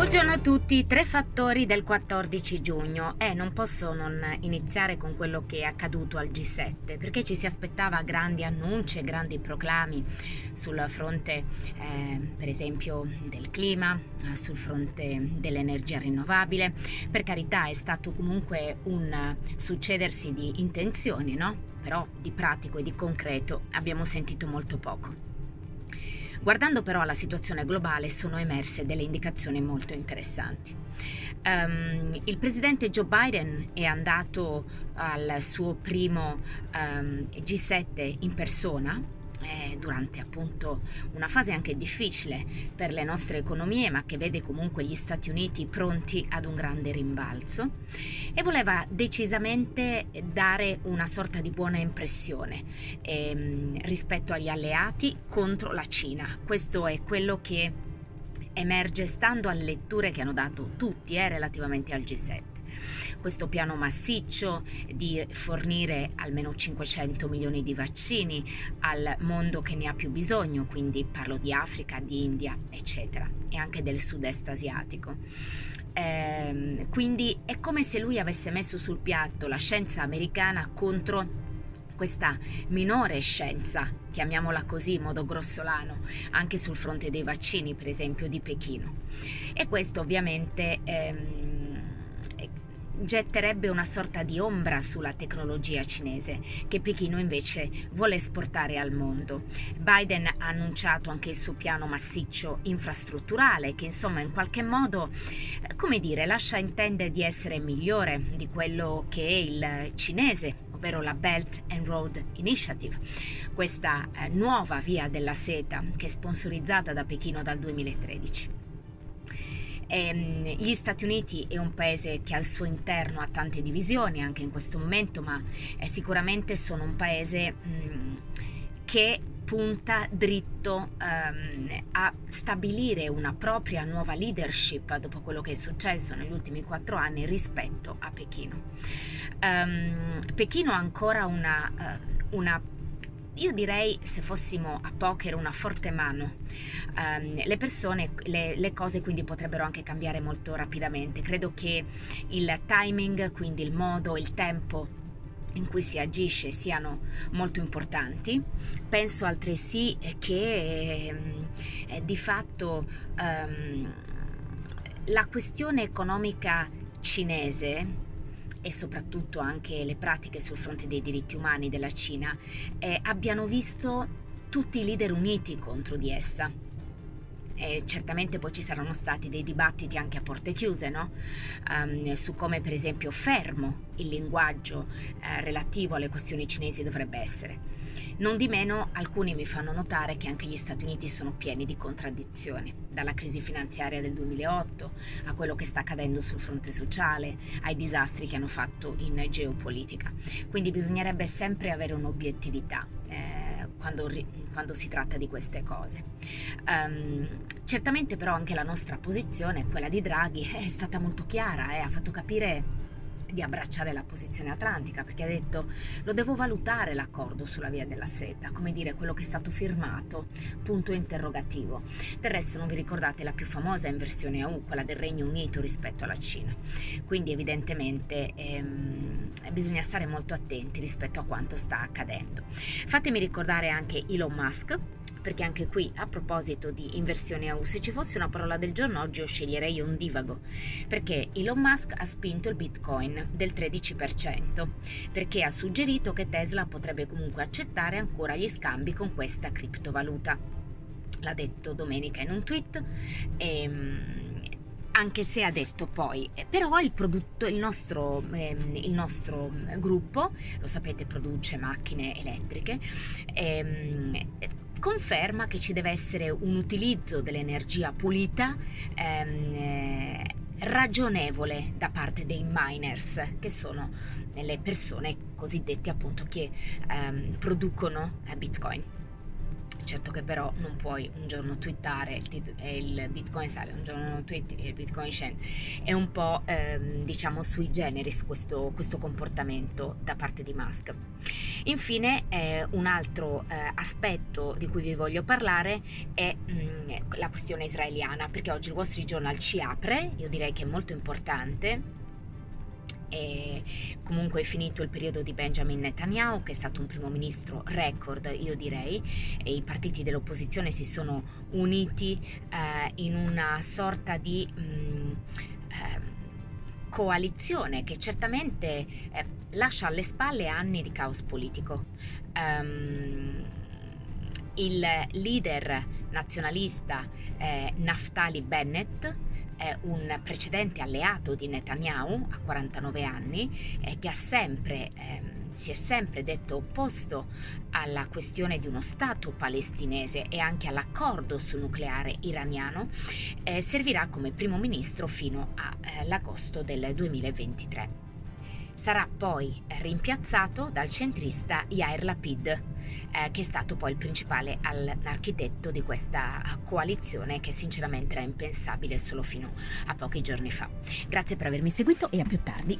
Buongiorno a tutti, tre fattori del 14 giugno e non posso non iniziare con quello che è accaduto al G7 perché ci si aspettava grandi annunci grandi proclami sul fronte eh, per esempio del clima, eh, sul fronte dell'energia rinnovabile. Per carità è stato comunque un succedersi di intenzioni, no? Però di pratico e di concreto abbiamo sentito molto poco. Guardando però alla situazione globale sono emerse delle indicazioni molto interessanti. Um, il presidente Joe Biden è andato al suo primo um, G7 in persona eh, durante appunto una fase anche difficile per le nostre economie, ma che vede comunque gli Stati Uniti pronti ad un grande rimbalzo e voleva decisamente dare una sorta di buona impressione ehm, rispetto agli alleati contro la Cina. Questo è quello che emerge stando alle letture che hanno dato tutti eh, relativamente al G7 questo piano massiccio di fornire almeno 500 milioni di vaccini al mondo che ne ha più bisogno, quindi parlo di Africa, di India, eccetera, e anche del sud-est asiatico. Eh, quindi è come se lui avesse messo sul piatto la scienza americana contro questa minore scienza, chiamiamola così in modo grossolano, anche sul fronte dei vaccini, per esempio di Pechino. E questo ovviamente ehm, getterebbe una sorta di ombra sulla tecnologia cinese, che Pechino invece vuole esportare al mondo. Biden ha annunciato anche il suo piano massiccio infrastrutturale, che insomma in qualche modo, come dire, lascia intendere di essere migliore di quello che il cinese, ovvero la Belt and Road Initiative, questa eh, nuova via della seta che è sponsorizzata da Pechino dal 2013. Ehm, gli Stati Uniti è un paese che al suo interno ha tante divisioni anche in questo momento, ma eh, sicuramente sono un paese mm, che punta dritto um, a stabilire una propria nuova leadership dopo quello che è successo negli ultimi quattro anni rispetto a Pechino. Um, Pechino ha ancora una, uh, una io direi, se fossimo a poker, una forte mano. Um, le persone, le, le, cose quindi potrebbero anche cambiare molto rapidamente. Credo che il timing, quindi il modo, il tempo in cui si agisce siano molto importanti. Penso altresì che eh, di fatto um, la questione economica cinese e soprattutto anche le pratiche sul fronte dei diritti umani della Cina eh, abbiano visto tutti i leader uniti contro di essa. E certamente poi ci saranno stati dei dibattiti anche a porte chiuse, no? um, su come per esempio fermo il linguaggio eh, relativo alle questioni cinesi dovrebbe essere. Non di meno, alcuni mi fanno notare che anche gli Stati Uniti sono pieni di contraddizioni, dalla crisi finanziaria del 2008 a quello che sta accadendo sul fronte sociale, ai disastri che hanno fatto in geopolitica. Quindi bisognerebbe sempre avere un'obiettività. Quando, quando, si tratta di queste cose. Um, certamente però anche la nostra posizione, quella di Draghi, è stata molto chiara e eh, ha fatto capire di abbracciare la posizione atlantica perché ha detto lo devo valutare l'accordo sulla via della seta, come dire quello che è stato firmato, punto interrogativo. Del resto non vi ricordate la più famosa inversione EU, quella del Regno Unito rispetto alla Cina. Quindi evidentemente ehm, bisogna stare molto attenti rispetto a quanto sta accadendo. Fatemi ricordare anche Elon Musk perché anche qui a proposito di inversione a U, se ci fosse una parola del giorno oggi io sceglierei ondivago, perché Elon Musk ha spinto il Bitcoin del 13%, perché ha suggerito che Tesla potrebbe comunque accettare ancora gli scambi con questa criptovaluta. L'ha detto domenica in un tweet e ehm, anche se ha detto poi, eh, però il, prodotto, il, nostro, eh, il nostro gruppo, lo sapete, produce macchine elettriche, eh, conferma che ci deve essere un utilizzo dell'energia pulita ehm, eh, ragionevole da parte dei miners, che sono le persone cosiddette appunto che ehm, producono eh, Bitcoin. Certo che però non puoi un giorno twittare il, tit- il bitcoin sale, un giorno tweet e il bitcoin scende. È un po' ehm, diciamo sui generis questo, questo, comportamento da parte di Musk. Infine eh, un altro eh, aspetto di cui vi voglio parlare è mh, mm, la questione israeliana, perché oggi il Wall Street Journal ci apre, io direi che è molto importante e comunque è finito il periodo di Benjamin Netanyahu che è stato un primo ministro record io direi e i partiti dell'opposizione si sono uniti eh, in una sorta di mh, mm, eh, coalizione che certamente eh, lascia alle spalle anni di caos politico. Um, il leader nazionalista Naftali Bennett è un precedente alleato di Netanyahu a 49 anni eh, che sempre, eh, si è sempre detto opposto alla questione di uno Stato palestinese e anche all'accordo sul nucleare iraniano, eh, servirà come primo ministro fino all'agosto eh, del 2023 sarà poi rimpiazzato dal centrista Yair Lapid, eh, che è stato poi il principale architetto di questa coalizione che sinceramente era impensabile solo fino a pochi giorni fa. Grazie per avermi seguito e a più tardi.